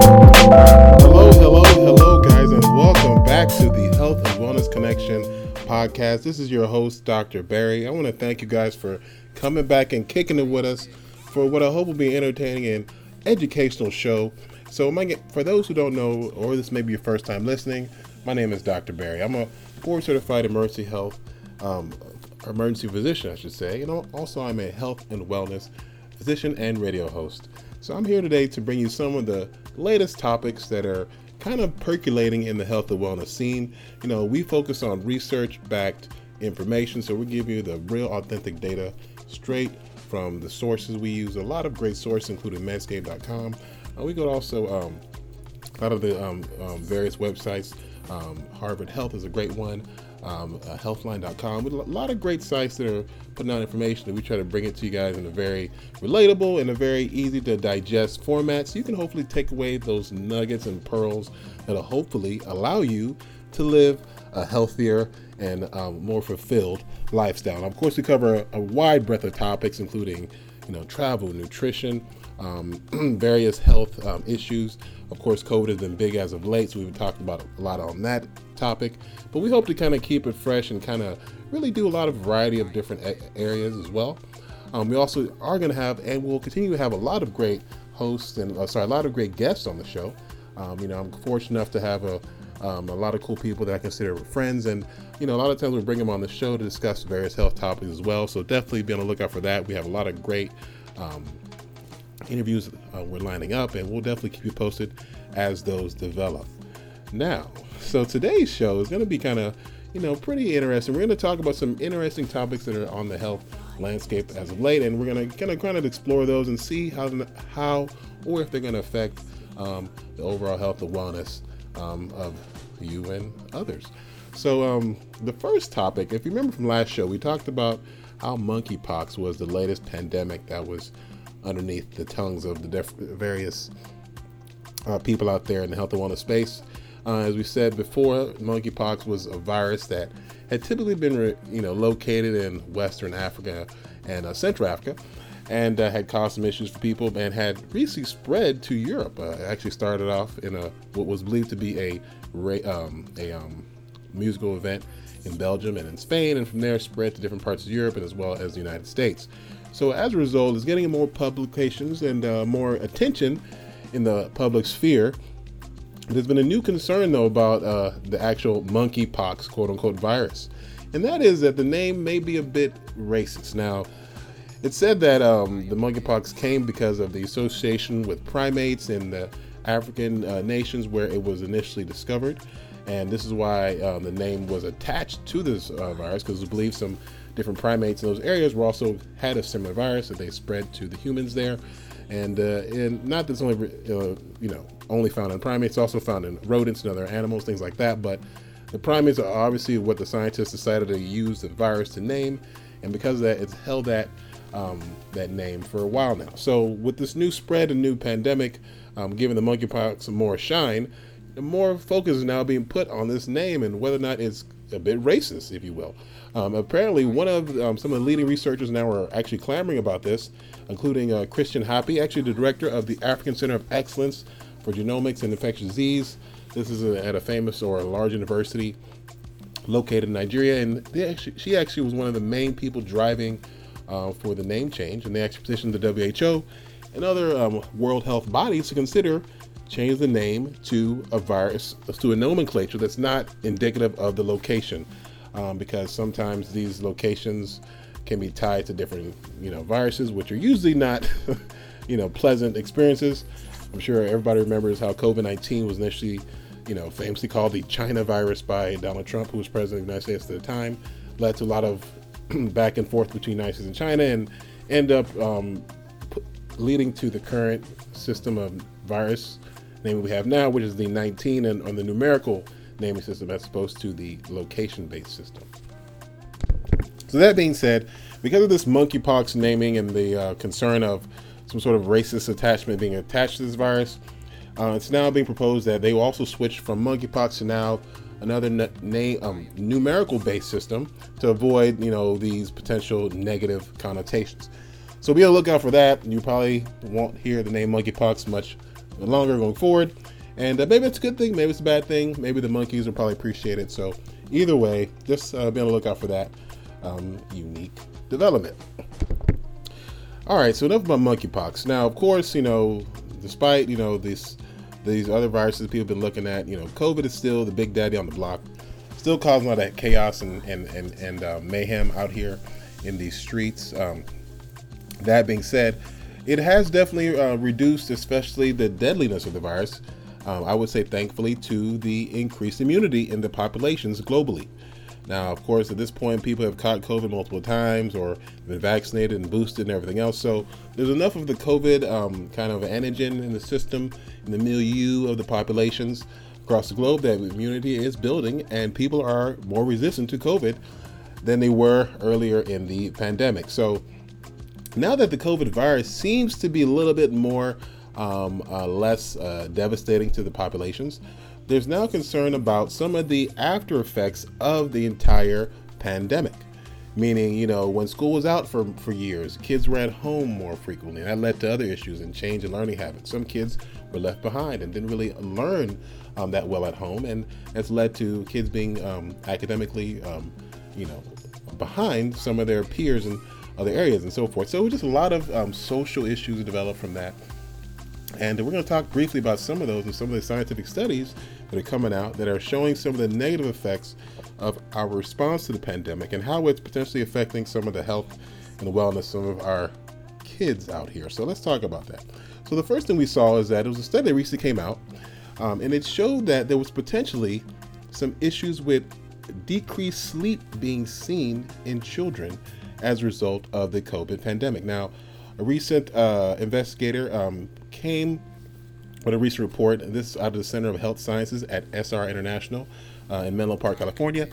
Hello, hello, hello, guys, and welcome back to the Health and Wellness Connection podcast. This is your host, Dr. Barry. I want to thank you guys for coming back and kicking it with us for what I hope will be an entertaining and educational show. So, my, for those who don't know, or this may be your first time listening, my name is Dr. Barry. I'm a board certified emergency health, um, emergency physician, I should say, and also I'm a health and wellness physician and radio host. So I'm here today to bring you some of the latest topics that are kind of percolating in the health and wellness scene. You know, we focus on research backed information, so we give you the real authentic data straight from the sources we use. A lot of great sources, including Medscape.com. Uh, we go to also um, a lot of the um, um, various websites. Um, Harvard Health is a great one um, uh, healthline.com with a lot of great sites that are putting out information that we try to bring it to you guys in a very relatable and a very easy to digest format so you can hopefully take away those nuggets and pearls that'll hopefully allow you to live a healthier and um, more fulfilled lifestyle. of course, we cover a, wide breadth of topics, including you know travel, nutrition, um, various health um, issues. Of course, COVID has been big as of late, so we've been talking about a lot on that topic. But we hope to kind of keep it fresh and kind of really do a lot of variety of different areas as well. Um, we also are going to have, and we'll continue to have a lot of great hosts and uh, sorry, a lot of great guests on the show. Um, you know, I'm fortunate enough to have a um, a lot of cool people that I consider friends, and you know, a lot of times we bring them on the show to discuss various health topics as well. So definitely be on the lookout for that. We have a lot of great um, interviews uh, we're lining up, and we'll definitely keep you posted as those develop. Now, so today's show is going to be kind of, you know, pretty interesting. We're going to talk about some interesting topics that are on the health landscape as of late, and we're going to kind of kind of explore those and see how how or if they're going to affect um, the overall health and wellness um, of you and others. So, um, the first topic, if you remember from last show, we talked about how monkeypox was the latest pandemic that was underneath the tongues of the def- various uh, people out there in the health and wellness space. Uh, as we said before, monkeypox was a virus that had typically been, re- you know, located in Western Africa and uh, Central Africa, and uh, had caused some issues for people, and had recently spread to Europe. Uh, it actually started off in a what was believed to be a um, a um, musical event in Belgium and in Spain, and from there spread to different parts of Europe and as well as the United States. So as a result, it's getting more publications and uh, more attention in the public sphere. There's been a new concern though about uh, the actual monkeypox quote unquote virus, and that is that the name may be a bit racist. Now, it's said that um, the monkeypox came because of the association with primates in the African uh, nations where it was initially discovered, and this is why um, the name was attached to this uh, virus because it's believed some different primates in those areas were also had a similar virus that they spread to the humans there. And, uh, and not that's only uh, you know only found in primates, also found in rodents and other animals, things like that. But the primates are obviously what the scientists decided to use the virus to name, and because of that, it's held that um, that name for a while now. So with this new spread and new pandemic, um, giving the monkeypox more shine, more focus is now being put on this name and whether or not it's a bit racist, if you will. Um, apparently, one of um, some of the leading researchers now are actually clamoring about this, including uh, Christian Happi, actually the director of the African Center of Excellence for Genomics and Infectious Disease. This is a, at a famous or a large university located in Nigeria, and actually, she actually was one of the main people driving uh, for the name change, and they actually petitioned the WHO and other um, World Health bodies to consider change the name to a virus to a nomenclature that's not indicative of the location um, because sometimes these locations can be tied to different you know viruses which are usually not you know pleasant experiences i'm sure everybody remembers how covid-19 was initially you know famously called the china virus by donald trump who was president of the united states at the time led to a lot of back and forth between United States and China, and end up um, p- leading to the current system of virus name we have now, which is the 19 and on the numerical naming system as opposed to the location-based system. So that being said, because of this monkeypox naming and the uh, concern of some sort of racist attachment being attached to this virus, uh, it's now being proposed that they will also switch from monkeypox to now another name um, numerical based system to avoid you know these potential negative connotations. So be on the lookout for that. You probably won't hear the name monkeypox much longer going forward. And uh, maybe it's a good thing, maybe it's a bad thing. Maybe the monkeys will probably appreciate it. So either way, just uh, be on the lookout for that um, unique development. All right, so enough about monkeypox. Now, of course, you know, despite you know this these other viruses people have been looking at, you know, COVID is still the big daddy on the block, still causing all that chaos and and and, and uh, mayhem out here in these streets. Um, that being said, it has definitely uh, reduced, especially the deadliness of the virus. Um, I would say, thankfully, to the increased immunity in the populations globally. Now, of course, at this point, people have caught COVID multiple times or been vaccinated and boosted and everything else. So there's enough of the COVID um, kind of antigen in the system, in the milieu of the populations across the globe that immunity is building and people are more resistant to COVID than they were earlier in the pandemic. So now that the COVID virus seems to be a little bit more um, uh, less uh, devastating to the populations, there's now concern about some of the after effects of the entire pandemic. Meaning, you know, when school was out for, for years, kids were at home more frequently. And that led to other issues and change in learning habits. Some kids were left behind and didn't really learn um, that well at home. And that's led to kids being um, academically, um, you know, behind some of their peers in other areas and so forth. So, just a lot of um, social issues developed from that. And we're going to talk briefly about some of those and some of the scientific studies that are coming out that are showing some of the negative effects of our response to the pandemic and how it's potentially affecting some of the health and wellness of our kids out here. So let's talk about that. So the first thing we saw is that it was a study that recently came out, um, and it showed that there was potentially some issues with decreased sleep being seen in children as a result of the COVID pandemic. Now, a recent uh, investigator um, came with a recent report, this is out of the Center of Health Sciences at SRI International uh, in Menlo Park, California.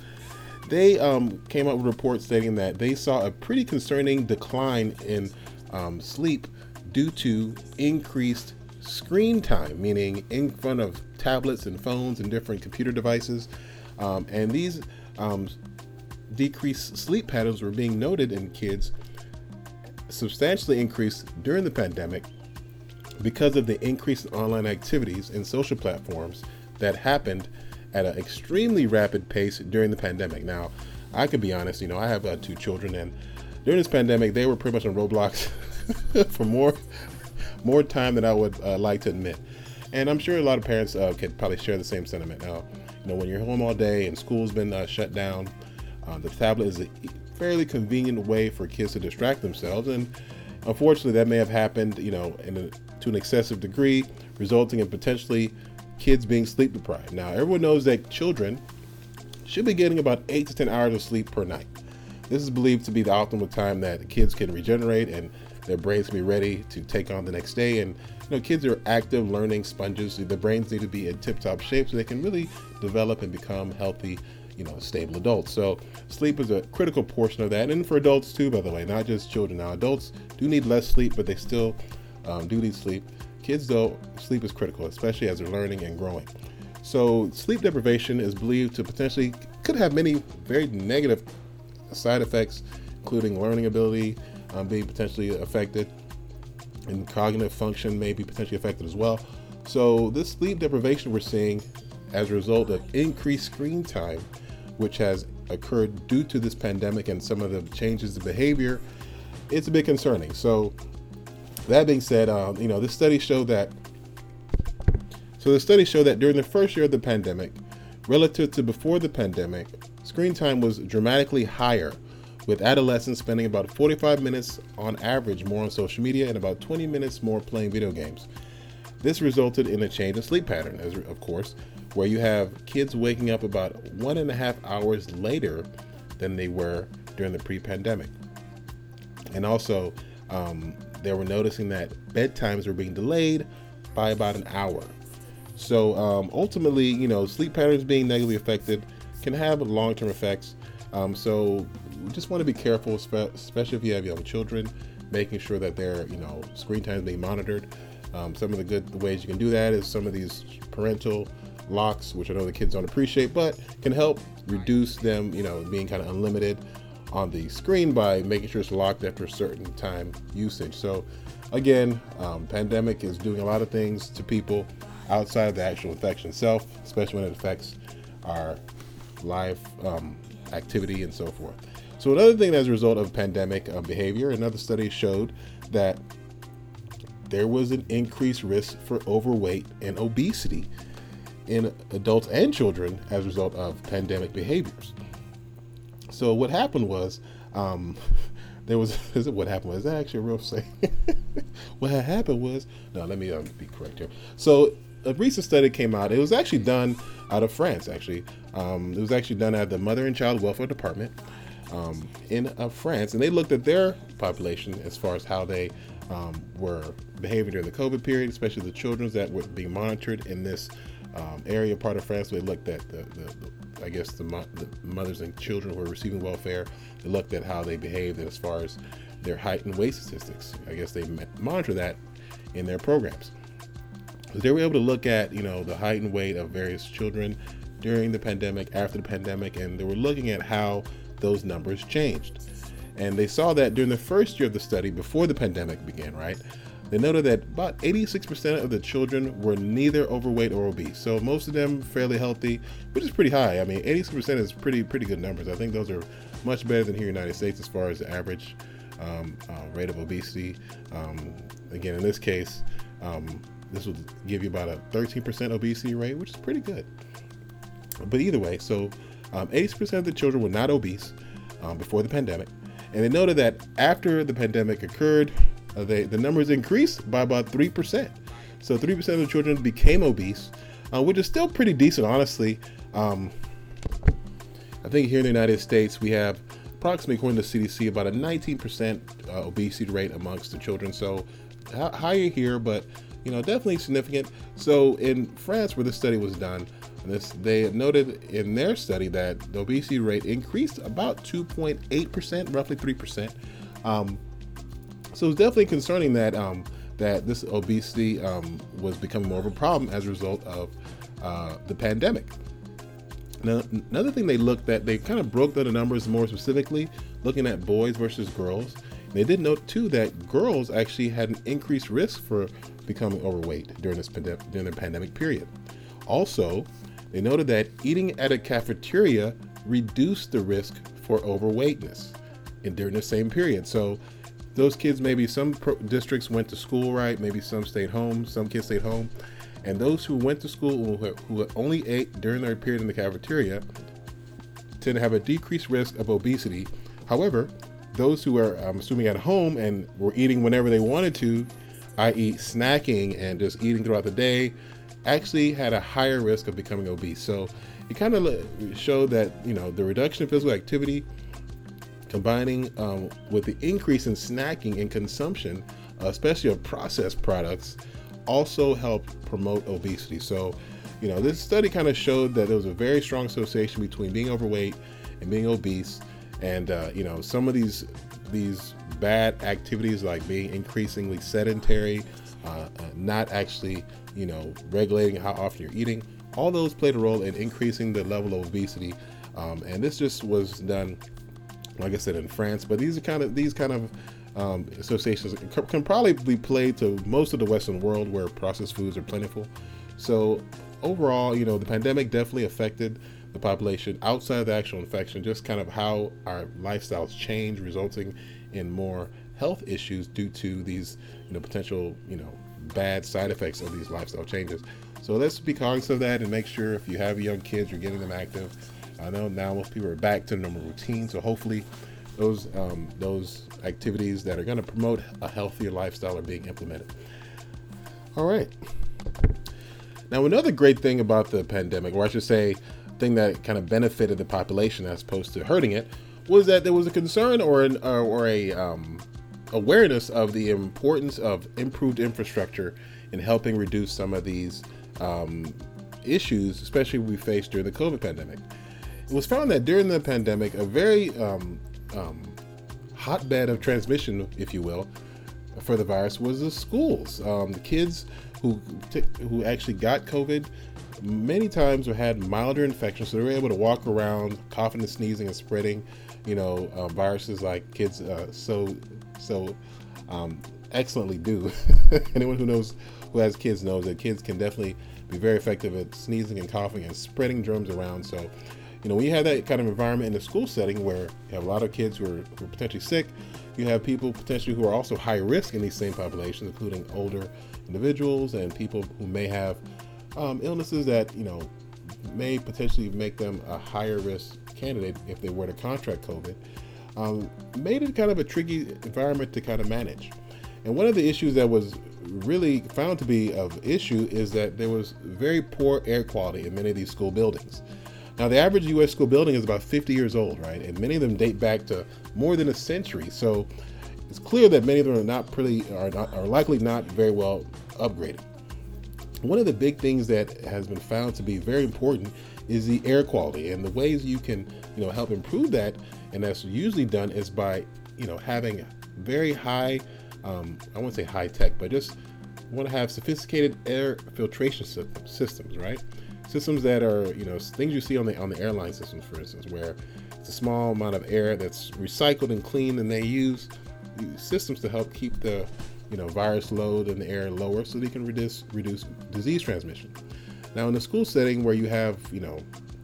They um, came up with a report stating that they saw a pretty concerning decline in um, sleep due to increased screen time, meaning in front of tablets and phones and different computer devices. Um, and these um, decreased sleep patterns were being noted in kids substantially increased during the pandemic because of the increase in online activities and social platforms that happened at an extremely rapid pace during the pandemic. Now, I could be honest, you know, I have uh, two children, and during this pandemic, they were pretty much on Roblox for more more time than I would uh, like to admit. And I'm sure a lot of parents uh, could probably share the same sentiment. Now, you know, when you're home all day and school's been uh, shut down, uh, the tablet is a fairly convenient way for kids to distract themselves, and unfortunately, that may have happened, you know, in a, to an excessive degree, resulting in potentially kids being sleep deprived. Now, everyone knows that children should be getting about eight to 10 hours of sleep per night. This is believed to be the optimal time that kids can regenerate and their brains can be ready to take on the next day. And you know, kids are active learning sponges. Their brains need to be in tip-top shape so they can really develop and become healthy, you know, stable adults. So sleep is a critical portion of that, and for adults too, by the way, not just children. Now, adults do need less sleep, but they still um, do need sleep. Kids, though, sleep is critical, especially as they're learning and growing. So, sleep deprivation is believed to potentially could have many very negative side effects, including learning ability um, being potentially affected, and cognitive function may be potentially affected as well. So, this sleep deprivation we're seeing as a result of increased screen time, which has occurred due to this pandemic and some of the changes in behavior, it's a bit concerning. So, that being said, um, you know, this study showed that. So the study showed that during the first year of the pandemic, relative to before the pandemic, screen time was dramatically higher, with adolescents spending about 45 minutes on average more on social media and about 20 minutes more playing video games. This resulted in a change in sleep pattern, as of course, where you have kids waking up about one and a half hours later than they were during the pre-pandemic. And also, um, they were noticing that bedtimes were being delayed by about an hour. So um, ultimately, you know, sleep patterns being negatively affected can have long-term effects. Um, so we just want to be careful, especially if you have young children, making sure that their, you know, screen time is being monitored. Um, some of the good ways you can do that is some of these parental locks, which I know the kids don't appreciate, but can help reduce them, you know, being kind of unlimited on the screen by making sure it's locked after a certain time usage. So, again, um, pandemic is doing a lot of things to people outside of the actual infection itself, especially when it affects our life um, activity and so forth. So, another thing as a result of pandemic uh, behavior, another study showed that there was an increased risk for overweight and obesity in adults and children as a result of pandemic behaviors. So what happened was, um, there was is it what happened was that actually a real say? what had happened was no, let me um, be correct here. So a recent study came out. It was actually done out of France. Actually, um, it was actually done at the Mother and Child Welfare Department um, in uh, France, and they looked at their population as far as how they um, were behaving during the COVID period, especially the children that were being monitored in this um, area part of France. They looked at the, the, the I guess the, mo- the, mothers and children who were receiving welfare. They looked at how they behaved as far as their height and weight statistics. I guess they monitor that in their programs. So they were able to look at you know the height and weight of various children during the pandemic, after the pandemic, and they were looking at how those numbers changed. And they saw that during the first year of the study, before the pandemic began, right? They noted that about 86% of the children were neither overweight or obese. So most of them fairly healthy, which is pretty high. I mean, 86% is pretty pretty good numbers. I think those are much better than here in the United States as far as the average um, uh, rate of obesity. Um, again, in this case, um, this would give you about a 13% obesity rate, which is pretty good. But either way, so 80% um, of the children were not obese um, before the pandemic. And they noted that after the pandemic occurred, they, the numbers increased by about 3%. So 3% of the children became obese, uh, which is still pretty decent, honestly. Um, I think here in the United States, we have approximately, according to CDC, about a 19% uh, obesity rate amongst the children. So h- higher here, but you know, definitely significant. So in France, where this study was done, this, they noted in their study that the obesity rate increased about 2.8%, roughly 3%. Um, so it's definitely concerning that um, that this obesity um, was becoming more of a problem as a result of uh, the pandemic. Now, another thing they looked at, they kind of broke down the numbers more specifically, looking at boys versus girls. They did note too that girls actually had an increased risk for becoming overweight during this during the pandemic period. Also, they noted that eating at a cafeteria reduced the risk for overweightness in, during the same period. So those kids, maybe some pro- districts went to school, right? Maybe some stayed home, some kids stayed home. And those who went to school who, who only ate during their period in the cafeteria tend to have a decreased risk of obesity. However, those who are, I'm assuming, at home and were eating whenever they wanted to, i.e., snacking and just eating throughout the day, actually had a higher risk of becoming obese. So it kind of showed that, you know, the reduction in physical activity combining um, with the increase in snacking and consumption, especially of processed products, also help promote obesity. So, you know, this study kind of showed that there was a very strong association between being overweight and being obese, and uh, you know, some of these these bad activities like being increasingly sedentary, uh not actually, you know, regulating how often you're eating, all those played a role in increasing the level of obesity. Um, and this just was done like I said, in France. But these are kind of these kind of um, associations can probably be played to most of the Western world where processed foods are plentiful. So overall, you know, the pandemic definitely affected the population outside of the actual infection. Just kind of how our lifestyles change, resulting in more health issues due to these, you know, potential, you know, bad side effects of these lifestyle changes. So let's be cognizant of that and make sure if you have young kids, you're getting them active I know now most people are back to normal routine, so hopefully those um, those activities that are going to promote a healthier lifestyle are being implemented. All right. Now, another great thing about the pandemic, or I should say, thing that kind of benefited the population as opposed to hurting it, was that there was a concern or an or, or a um, awareness of the importance of improved infrastructure in helping reduce some of these um, issues, especially we faced during the COVID pandemic. It was found that during the pandemic, a very um, um, hotbed of transmission, if you will, for the virus was the schools. Um, the kids who t- who actually got COVID many times had milder infections, so they were able to walk around coughing and sneezing and spreading, you know, uh, viruses like kids uh, so so um, excellently do. Anyone who knows who has kids knows that kids can definitely be very effective at sneezing and coughing and spreading germs around. So, you know, when you have that kind of environment in a school setting where you have a lot of kids who are, who are potentially sick, you have people potentially who are also high risk in these same populations, including older individuals and people who may have um, illnesses that, you know, may potentially make them a higher risk candidate if they were to contract COVID. Um, made it kind of a tricky environment to kind of manage. And one of the issues that was really found to be of issue is that there was very poor air quality in many of these school buildings. Now, the average U.S. school building is about 50 years old, right? And many of them date back to more than a century. So it's clear that many of them are not pretty, are, not, are likely not very well upgraded. One of the big things that has been found to be very important is the air quality, and the ways you can, you know, help improve that, and that's usually done is by, you know, having very high um, I won't say high tech, but just want to have sophisticated air filtration systems, right? Systems that are, you know, things you see on the on the airline systems, for instance, where it's a small amount of air that's recycled and cleaned, and they use systems to help keep the, you know, virus load in the air lower, so they can reduce reduce disease transmission. Now, in the school setting where you have, you know,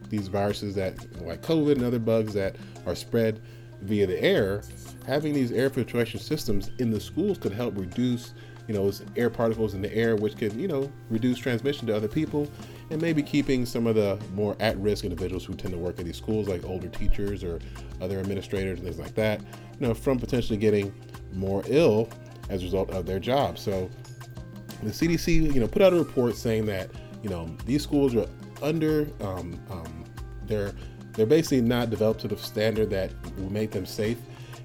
these viruses that like COVID and other bugs that are spread via the air, having these air filtration systems in the schools could help reduce, you know, air particles in the air, which could, you know, reduce transmission to other people, and maybe keeping some of the more at-risk individuals who tend to work at these schools, like older teachers or other administrators and things like that, you know, from potentially getting more ill as a result of their job. So the CDC, you know, put out a report saying that, you know, these schools are under, um, um, they're they're basically not developed to the standard that will make them safe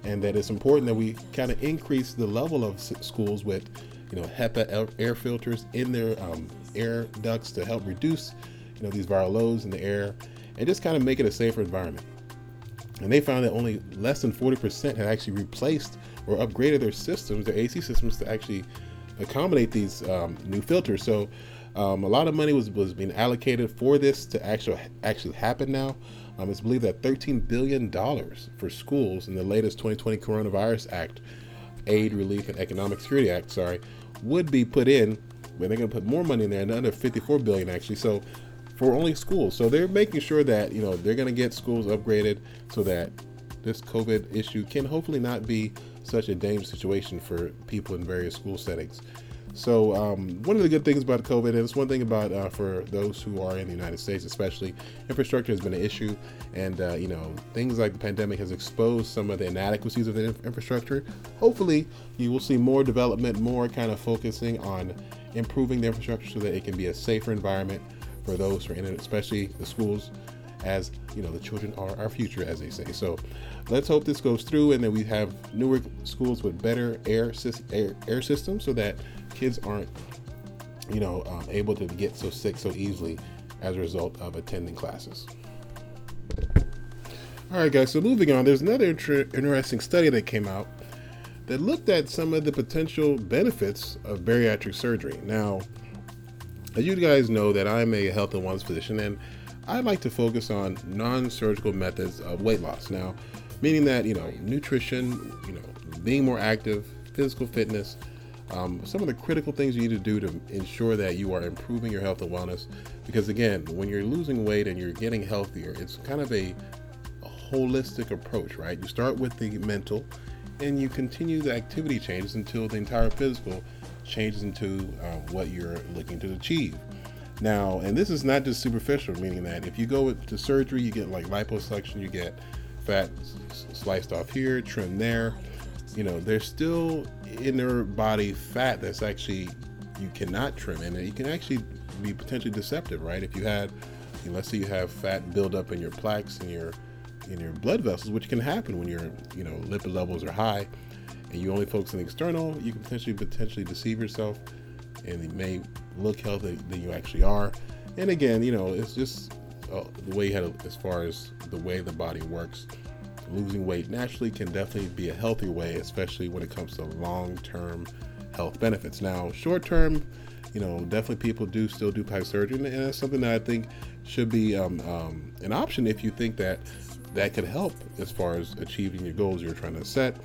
and that it's important that we kind of increase the level of schools with, you know, HEPA air filters in their um, air ducts to help reduce, you know, these viral loads in the air, and just kind of make it a safer environment. And they found that only less than 40% had actually replaced or upgraded their systems, their AC systems, to actually accommodate these um, new filters. So um, a lot of money was, was being allocated for this to actually actually happen now. Um, it's believed that $13 billion for schools in the latest 2020 Coronavirus Act, Aid, Relief, and Economic Security Act, sorry, would be put in. They're going to put more money in there, another 54 billion actually. So for only schools. So they're making sure that you know they're going to get schools upgraded so that this COVID issue can hopefully not be such a dangerous situation for people in various school settings. So um, one of the good things about COVID, and it's one thing about uh, for those who are in the United States, especially, infrastructure has been an issue, and uh, you know things like the pandemic has exposed some of the inadequacies of the infrastructure. Hopefully, you will see more development, more kind of focusing on improving the infrastructure so that it can be a safer environment for those who are in it, especially the schools, as you know the children are our future, as they say. So let's hope this goes through, and that we have newer schools with better air air, air systems so that kids aren't, you know, um, able to get so sick so easily as a result of attending classes. All right, guys, so moving on, there's another inter- interesting study that came out that looked at some of the potential benefits of bariatric surgery. Now, as you guys know, that I'm a health and wellness physician, and I like to focus on non-surgical methods of weight loss. Now, meaning that you know, nutrition, you know, being more active, physical fitness, um, some of the critical things you need to do to ensure that you are improving your health and wellness. Because again, when you're losing weight and you're getting healthier, it's kind of a, a holistic approach, right? You start with the mental and you continue the activity changes until the entire physical changes into uh, what you're looking to achieve. Now, and this is not just superficial, meaning that if you go to surgery, you get like liposuction, you get fat sliced off here, trimmed there. You know, there's still inner body fat that's actually you cannot trim and it can actually be potentially deceptive right if you had you know, let's say you have fat build up in your plaques and your in your blood vessels, which can happen when your you know lipid levels are high, and you only focus on external. You can potentially potentially deceive yourself, and it may look healthier than you actually are. And again, you know, it's just uh, the way you had as far as the way the body works. Losing weight naturally can definitely be a healthier way, especially when it comes to long-term health benefits. Now, short-term, you know, definitely people do still do plastic surgery, and that's something that I think should be um, um, an option if you think that that could help as far as achieving your goals you're trying to set.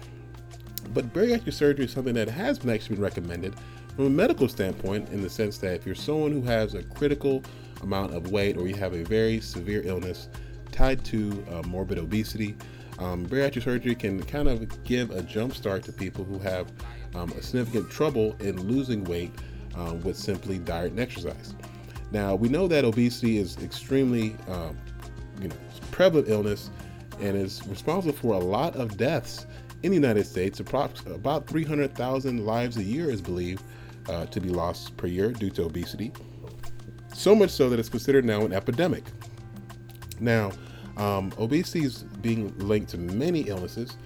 But bariatric surgery is something that has been actually been recommended from a medical standpoint, in the sense that if you're someone who has a critical amount of weight or you have a very severe illness tied to uh, morbid obesity, um, bariatric surgery can kind of give a jump start to people who have um, a significant trouble in losing weight um, with simply diet and exercise. Now we know that obesity is extremely, um, you know, prevalent illness and is responsible for a lot of deaths in the United States. About 300,000 lives a year is believed uh, to be lost per year due to obesity. So much so that it's considered now an epidemic. Now, um, obesity is being linked to many illnesses,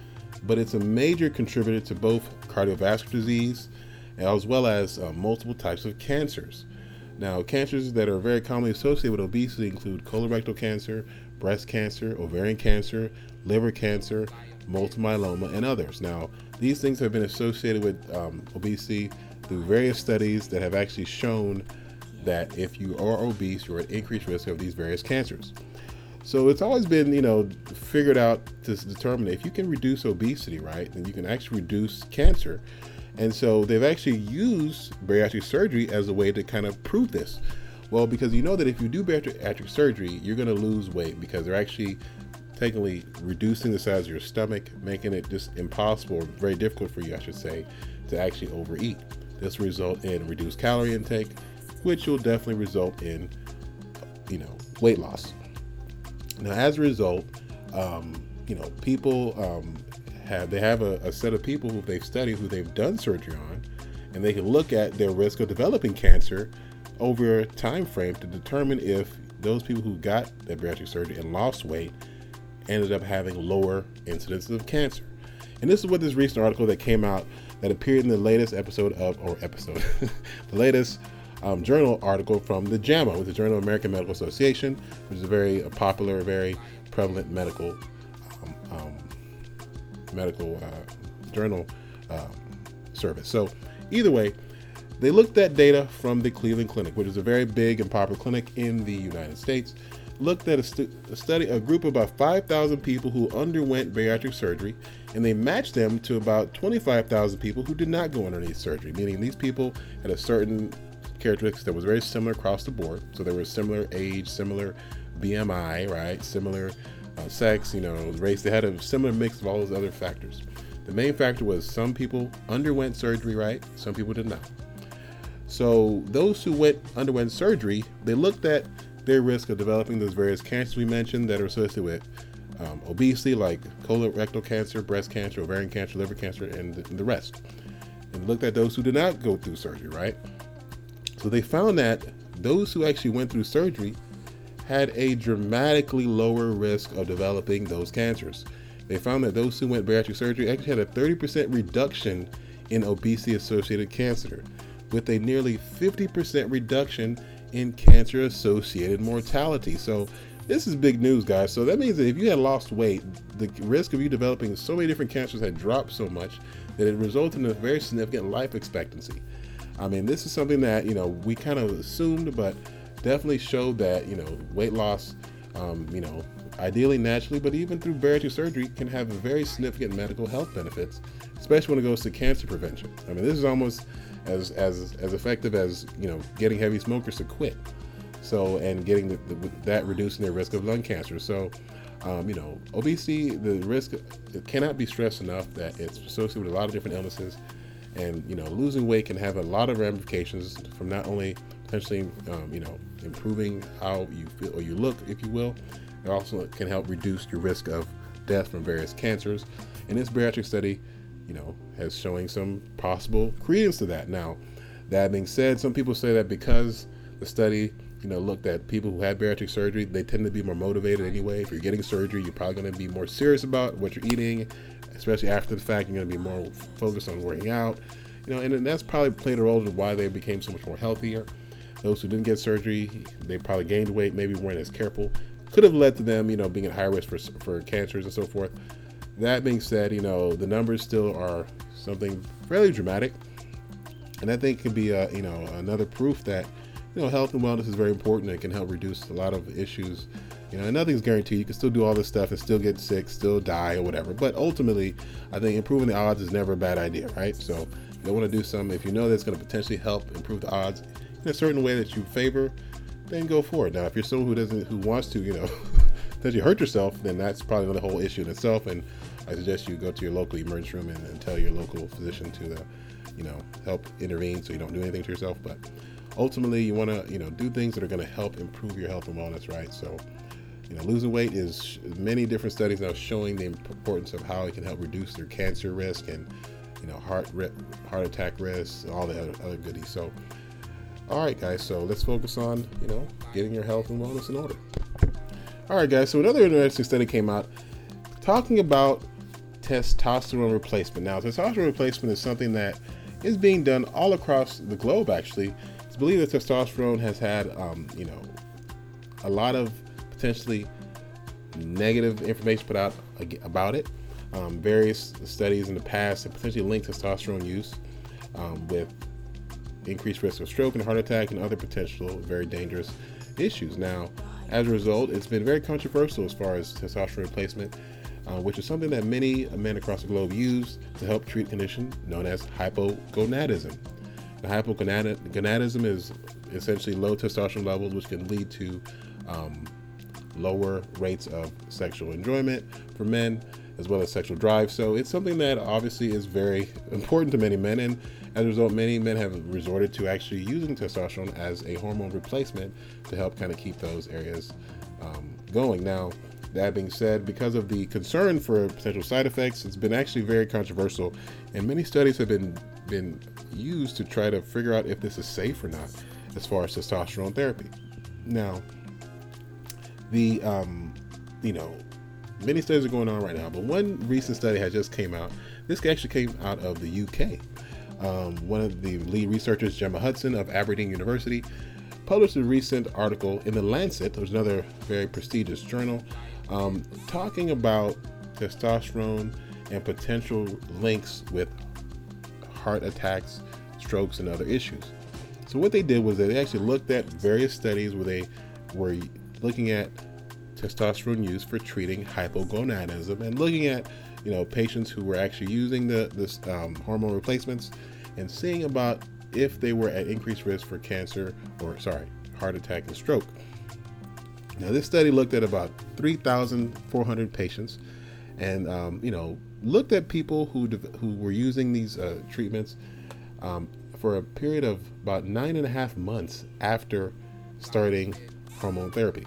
but it's a major contributor to both cardiovascular disease as well as uh, multiple types of cancers. Now, cancers that are very commonly associated with obesity include colorectal cancer, breast cancer, ovarian cancer, liver cancer, multiple myeloma, and others. Now, these things have been associated with um, obesity through various studies that have actually shown that if you are obese, you're at increased risk of these various cancers. So it's always been, you know, figured out to determine if you can reduce obesity, right, then you can actually reduce cancer. And so they've actually used bariatric surgery as a way to kind of prove this. Well, because you know that if you do bariatric surgery, you're going to lose weight because they're actually technically reducing the size of your stomach, making it just impossible, very difficult for you, I should say, to actually overeat. This will result in reduced calorie intake, which will definitely result in, you know, weight loss. Now, as a result, um, you know, people um, have they have a, a set of people who they've studied, who they've done surgery on, and they can look at their risk of developing cancer over a time frame to determine if those people who got that bariatric surgery and lost weight ended up having lower incidences of cancer. And this is what this recent article that came out that appeared in the latest episode of, or episode, the latest um, journal article from the JAMA, with the Journal of American Medical Association, which is a very popular, very prevalent medical um, um, medical uh, journal um, service. So, either way, they looked at data from the Cleveland Clinic, which is a very big and popular clinic in the United States. Looked at a, a study, a group of about 5,000 people who underwent bariatric surgery, and they matched them to about 25,000 people who did not go underneath surgery, meaning these people had a certain characteristics that was very similar across the board. So they were similar age, similar BMI, right? Similar uh, sex, you know, race. They had a similar mix of all those other factors. The main factor was some people underwent surgery, right? Some people did not. So those who went underwent surgery, they looked at their risk of developing those various cancers we mentioned that are associated with um, obesity, like colorectal cancer, breast cancer, ovarian cancer, liver cancer, and the, and the rest. And looked at those who did not go through surgery, right? So they found that those who actually went through surgery had a dramatically lower risk of developing those cancers. They found that those who went bariatric surgery actually had a 30% reduction in obesity associated cancer, with a nearly 50% reduction in cancer associated mortality. So, this is big news, guys. So, that means that if you had lost weight, the risk of you developing so many different cancers had dropped so much that it resulted in a very significant life expectancy. I mean, this is something that you know we kind of assumed, but definitely showed that you know weight loss, um, you know, ideally naturally, but even through bariatric surgery, can have very significant medical health benefits, especially when it goes to cancer prevention. I mean, this is almost as as as effective as you know getting heavy smokers to quit. So and getting the, the, that reducing their risk of lung cancer. So. Um, you know, obesity, the risk it cannot be stressed enough that it's associated with a lot of different illnesses and you know losing weight can have a lot of ramifications from not only potentially um, you know improving how you feel or you look if you will it also can help reduce your risk of death from various cancers In this bariatric study you know has showing some possible credence to that now that being said some people say that because the study you know, looked at people who had bariatric surgery. They tend to be more motivated anyway. If you're getting surgery, you're probably going to be more serious about what you're eating, especially after the fact. You're going to be more focused on working out, you know, and, and that's probably played a role in why they became so much more healthier. Those who didn't get surgery, they probably gained weight, maybe weren't as careful. Could have led to them, you know, being at high risk for, for cancers and so forth. That being said, you know, the numbers still are something fairly dramatic. And I think can be, a, you know, another proof that, you know, health and wellness is very important and can help reduce a lot of issues. You know, nothing's guaranteed. You can still do all this stuff and still get sick, still die or whatever. But ultimately, I think improving the odds is never a bad idea, right? So you want to do something if you know that's going to potentially help improve the odds in a certain way that you favor, then go for it. Now, if you're someone who doesn't, who wants to, you know, that you hurt yourself, then that's probably another whole issue in itself. And I suggest you go to your local emergency room and, and tell your local physician to, uh, you know, help intervene so you don't do anything to yourself. But ultimately, you want to, you know, do things that are going to help improve your health and wellness, right? So, you know, losing weight is many different studies now showing the importance of how it can help reduce their cancer risk and, you know, heart heart attack risk, all the other, other goodies. So, all right, guys. So let's focus on, you know, getting your health and wellness in order. All right, guys. So another interesting study came out talking about testosterone replacement. Now, testosterone replacement is something that is being done all across the globe. Actually, it's believed that testosterone has had, um, you know, a lot of potentially negative information put out about it. Um, various studies in the past have potentially linked testosterone use um, with increased risk of stroke and heart attack and other potential very dangerous issues. Now, as a result, it's been very controversial as far as testosterone replacement uh, which is something that many men across the globe use to help treat a condition known as hypogonadism. The hypogonadism is essentially low testosterone levels, which can lead to um, lower rates of sexual enjoyment for men, as well as sexual drive. So it's something that obviously is very important to many men, and as a result, many men have resorted to actually using testosterone as a hormone replacement to help kind of keep those areas um, going. Now, that being said, because of the concern for potential side effects, it's been actually very controversial, and many studies have been been used to try to figure out if this is safe or not, as far as testosterone therapy. Now, the um, you know, many studies are going on right now, but one recent study has just came out. This actually came out of the UK. Um, one of the lead researchers, Gemma Hudson of Aberdeen University, published a recent article in the Lancet, which is another very prestigious journal, um, talking about testosterone and potential links with heart attacks, strokes, and other issues. So what they did was they actually looked at various studies where they were looking at testosterone use for treating hypogonadism and looking at you know patients who were actually using the this um, hormone replacements and seeing about if they were at increased risk for cancer or sorry heart attack and stroke. Now, this study looked at about 3,400 patients, and um, you know, looked at people who who were using these uh, treatments um, for a period of about nine and a half months after starting hormone therapy.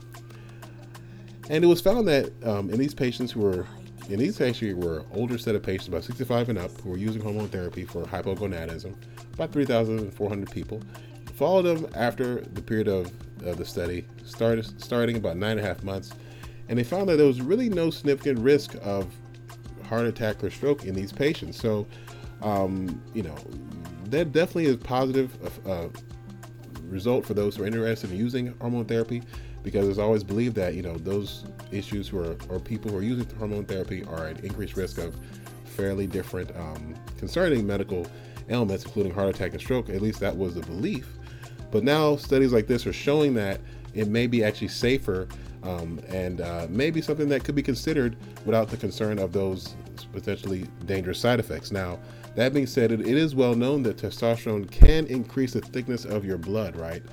And it was found that um, in these patients who were, in these actually were older set of patients, about 65 and up, who were using hormone therapy for hypogonadism, about 3,400 people, followed them after the period of uh, the study, started starting about nine and a half months, and they found that there was really no significant risk of heart attack or stroke in these patients. So, um, you know, that definitely is positive uh, result for those who are interested in using hormone therapy, because it's always believed that you know those issues who are or people who are using hormone therapy are at increased risk of fairly different um, concerning medical ailments, including heart attack and stroke. At least that was the belief. But now studies like this are showing that it may be actually safer um, and uh, maybe something that could be considered without the concern of those potentially dangerous side effects. Now, that being said, it, is well known that testosterone can increase the thickness of your blood, right?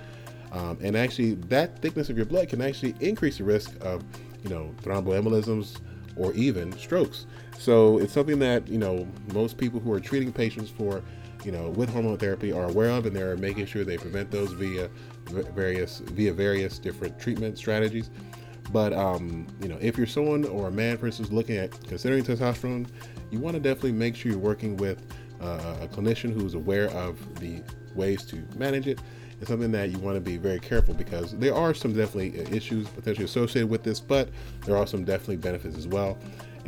Um, and actually, that thickness of your blood can actually increase the risk of, you know, thromboembolisms or even strokes. So it's something that you know most people who are treating patients for you know, with hormone therapy are aware of, and they're making sure they prevent those via various via various different treatment strategies. But um, you know, if you're someone or a man, for instance, looking at considering testosterone, you want to definitely make sure you're working with uh, a clinician who's aware of the ways to manage it it's something that you want to be very careful because there are some definitely issues potentially associated with this, but there are some definitely benefits as well.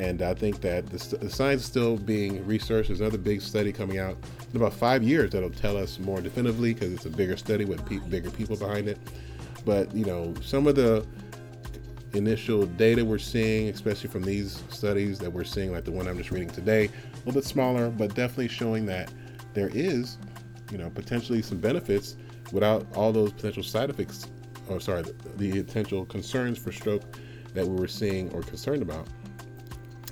And I think that the, the science is still being researched. There's another big study coming out in about five years that'll tell us more definitively because it's a bigger study with pe- bigger people behind it. But you know, some of the initial data we're seeing, especially from these studies that we're seeing, like the one I'm just reading today, a little bit smaller, but definitely showing that there is, you know, potentially some benefits without all those potential side effects, or sorry, the, the potential concerns for stroke that we were seeing or concerned about.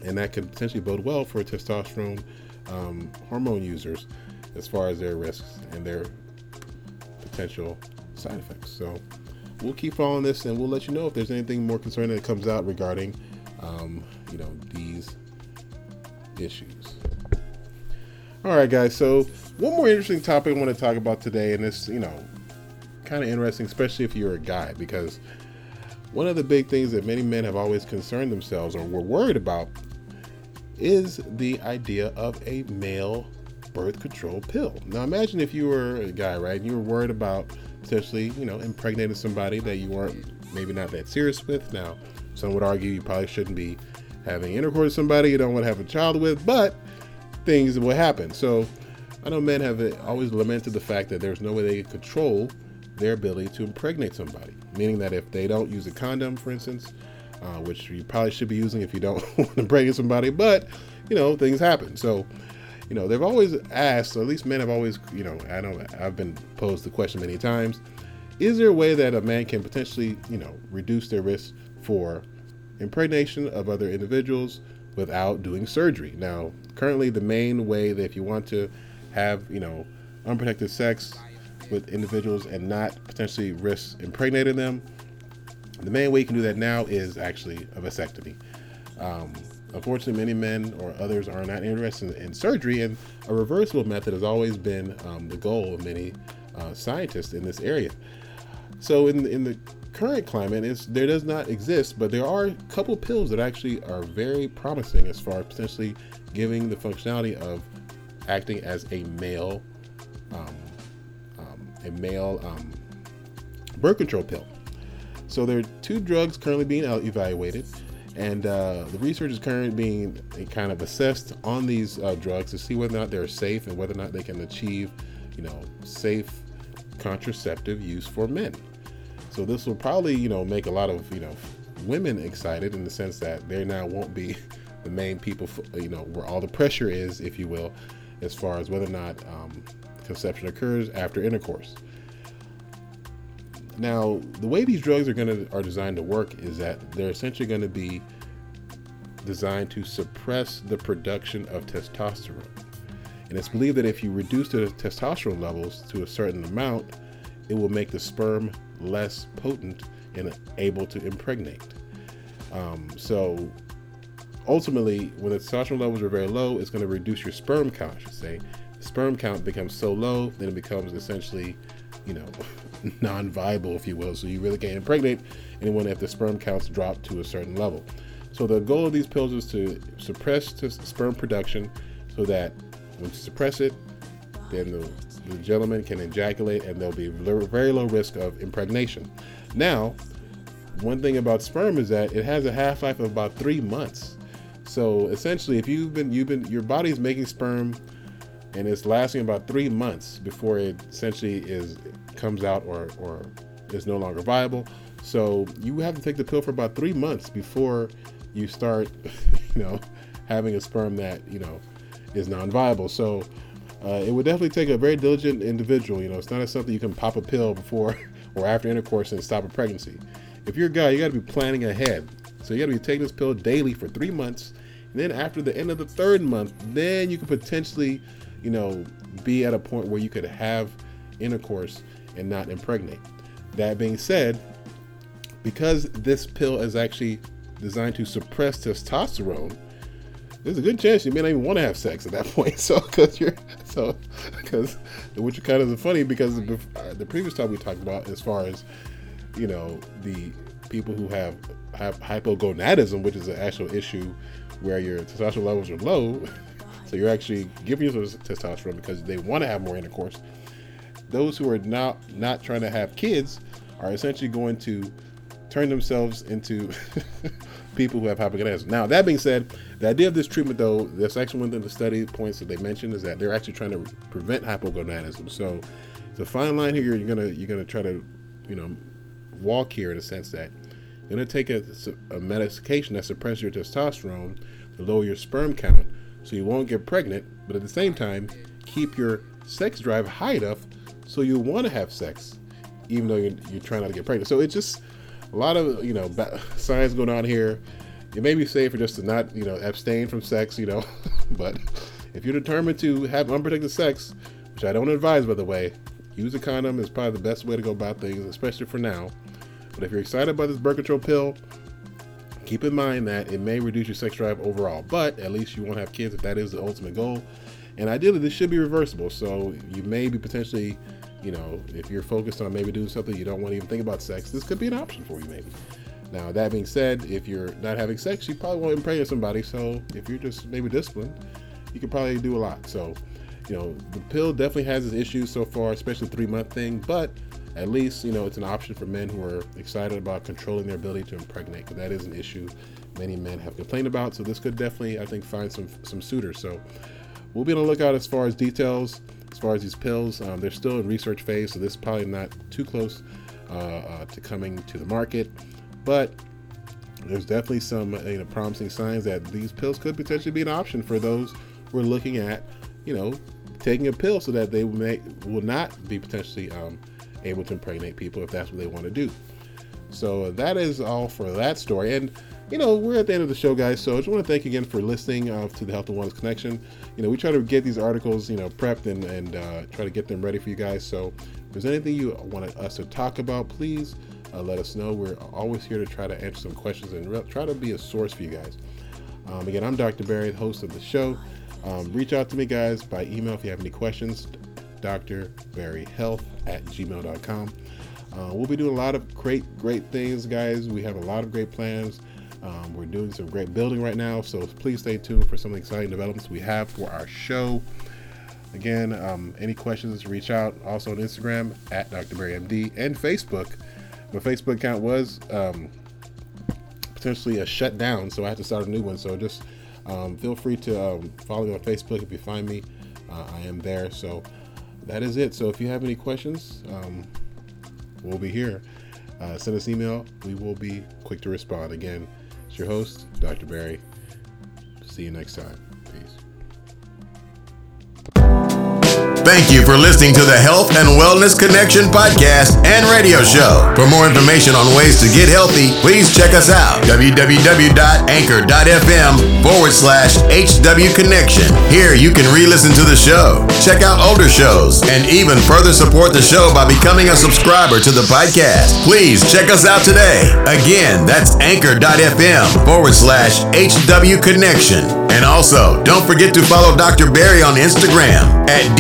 And that could potentially bode well for testosterone um, hormone users as far as their risks and their potential side effects. So we'll keep following this and we'll let you know if there's anything more concerning that comes out regarding, um, you know, these issues. All right, guys. So one more interesting topic I want to talk about today, and it's you know kind of interesting, especially if you're a guy, because one of the big things that many men have always concerned themselves or were worried about is the idea of a male birth control pill. Now, imagine if you were a guy, right, and you were worried about potentially, you know, impregnating somebody that you weren't maybe not that serious with. Now, some would argue you probably shouldn't be having intercourse with somebody you don't want to have a child with, but things will happen. So, I know men have always lamented the fact that there's no way they can control their ability to impregnate somebody, meaning that if they don't use a condom, for instance, uh, which you probably should be using if you don't want to impregnate somebody, but you know things happen. So, you know they've always asked, or at least men have always, you know, I know I've been posed the question many times: Is there a way that a man can potentially, you know, reduce their risk for impregnation of other individuals without doing surgery? Now, currently, the main way that if you want to have, you know, unprotected sex with individuals and not potentially risk impregnating them. The main way you can do that now is actually a vasectomy. Um, unfortunately, many men or others are not interested in, in surgery, and a reversible method has always been um, the goal of many uh, scientists in this area. So, in in the current climate, is there does not exist, but there are a couple pills that actually are very promising as far as potentially giving the functionality of acting as a male um, a male um, birth control pill. So there are two drugs currently being evaluated, and uh, the research is currently being kind of assessed on these uh, drugs to see whether or not they're safe and whether or not they can achieve, you know, safe contraceptive use for men. So this will probably, you know, make a lot of, you know, women excited in the sense that they now won't be the main people, you know, where all the pressure is, if you will, as far as whether or not um, conception occurs after intercourse. Now, the way these drugs are to are designed to work is that they're essentially going to be designed to suppress the production of testosterone. And it's believed that if you reduce the testosterone levels to a certain amount, it will make the sperm less potent and able to impregnate. Um, so ultimately, when the testosterone levels are very low, it's going to reduce your sperm count, I should say, The sperm count becomes so low, then it becomes essentially, you know, non-viable, if you will. So you really can't impregnate anyone if the sperm counts drop to a certain level. So the goal of these pills is to suppress sperm production, so that when you suppress it, then the, the gentleman can ejaculate, and there'll be very low risk of impregnation. Now, one thing about sperm is that it has a half-life of about three months. So essentially, if you've been you've been your body's making sperm and it's lasting about three months before it essentially is comes out or or is no longer viable. So you have to take the pill for about three months before you start, you know, having a sperm that you know is non-viable. So uh, it would definitely take a very diligent individual. You know, it's not something you can pop a pill before or after intercourse and stop a pregnancy. If you're a guy, you got to be planning ahead. So you got to be taking this pill daily for three months. And then after the end of the third month, then you could potentially you know, be at a point where you could have intercourse and not impregnate. That being said, because this pill is actually designed to suppress testosterone, there's a good chance you may not even want to have sex at that point. So, because you're so, because which kind of is funny because the, uh, the previous time we talked about as far as you know the people who have have hypogonadism, which is an actual issue where your testosterone levels are low, so you're actually giving yourself testosterone because they want to have more intercourse. Those who are not not trying to have kids are essentially going to turn themselves into people who have hypogonadism. Now, that being said, the idea of this treatment, though, that's actually one of the study points that they mentioned is that they're actually trying to prevent hypogonadism. So, the fine line here, you're gonna you're gonna try to, you know, walk here in a sense that you're gonna take a, a medication that suppresses your testosterone to lower your sperm count, so you won't get pregnant, but at the same time, keep your sex drive high enough so you want to have sex, even though you're, you're trying not to get pregnant. So it's just a lot of you know science going on here. It may be safer just to not you know abstain from sex, you know, but if you're determined to have unprotected sex, which I don't advise by the way, use a condom is probably the best way to go about things, especially for now. But if you're excited about this birth control pill, keep in mind that it may reduce your sex drive overall, but at least you won't have kids if that is the ultimate goal. And ideally, this should be reversible, so you may be potentially you know, if you're focused on maybe doing something you don't want to even think about sex, this could be an option for you, maybe. Now, that being said, if you're not having sex, you probably won't impregnate somebody. So, if you're just maybe disciplined, you could probably do a lot. So, you know, the pill definitely has its issues so far, especially the three month thing, but at least, you know, it's an option for men who are excited about controlling their ability to impregnate, because that is an issue many men have complained about. So, this could definitely, I think, find some, some suitors. So, we'll be on the lookout as far as details as far as these pills, um, they're still in research phase, so this is probably not too close uh, uh, to coming to the market. But there's definitely some you know, promising signs that these pills could potentially be an option for those who are looking at, you know, taking a pill so that they may will not be potentially um, able to impregnate people if that's what they want to do. So that is all for that story. And you know, we're at the end of the show, guys. So I just want to thank you again for listening uh, to the Health and Wellness Connection. You know, we try to get these articles, you know, prepped and, and uh, try to get them ready for you guys. So if there's anything you want us to talk about, please uh, let us know. We're always here to try to answer some questions and re- try to be a source for you guys. Um, again, I'm Dr. Barry, host of the show. Um, reach out to me, guys, by email if you have any questions. drbarryhealth at gmail.com. Uh, we'll be doing a lot of great, great things, guys. We have a lot of great plans. Um, we're doing some great building right now, so please stay tuned for some exciting developments we have for our show. Again, um, any questions, reach out. Also on Instagram at Dr. MD and Facebook. My Facebook account was um, potentially a shutdown, so I had to start a new one. So just um, feel free to um, follow me on Facebook if you find me. Uh, I am there. So that is it. So if you have any questions, um, we'll be here. Uh, send us an email. We will be quick to respond. Again, your host, Dr. Barry. See you next time. Peace. Thank you listening to the Health and Wellness Connection podcast and radio show. For more information on ways to get healthy, please check us out www.anchor.fm forward slash HW Connection. Here you can re listen to the show, check out older shows, and even further support the show by becoming a subscriber to the podcast. Please check us out today. Again, that's anchor.fm forward slash HW Connection. And also, don't forget to follow Dr. Barry on Instagram at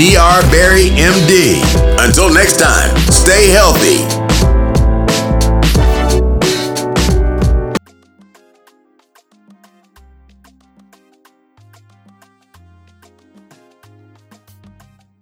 Until next time, stay healthy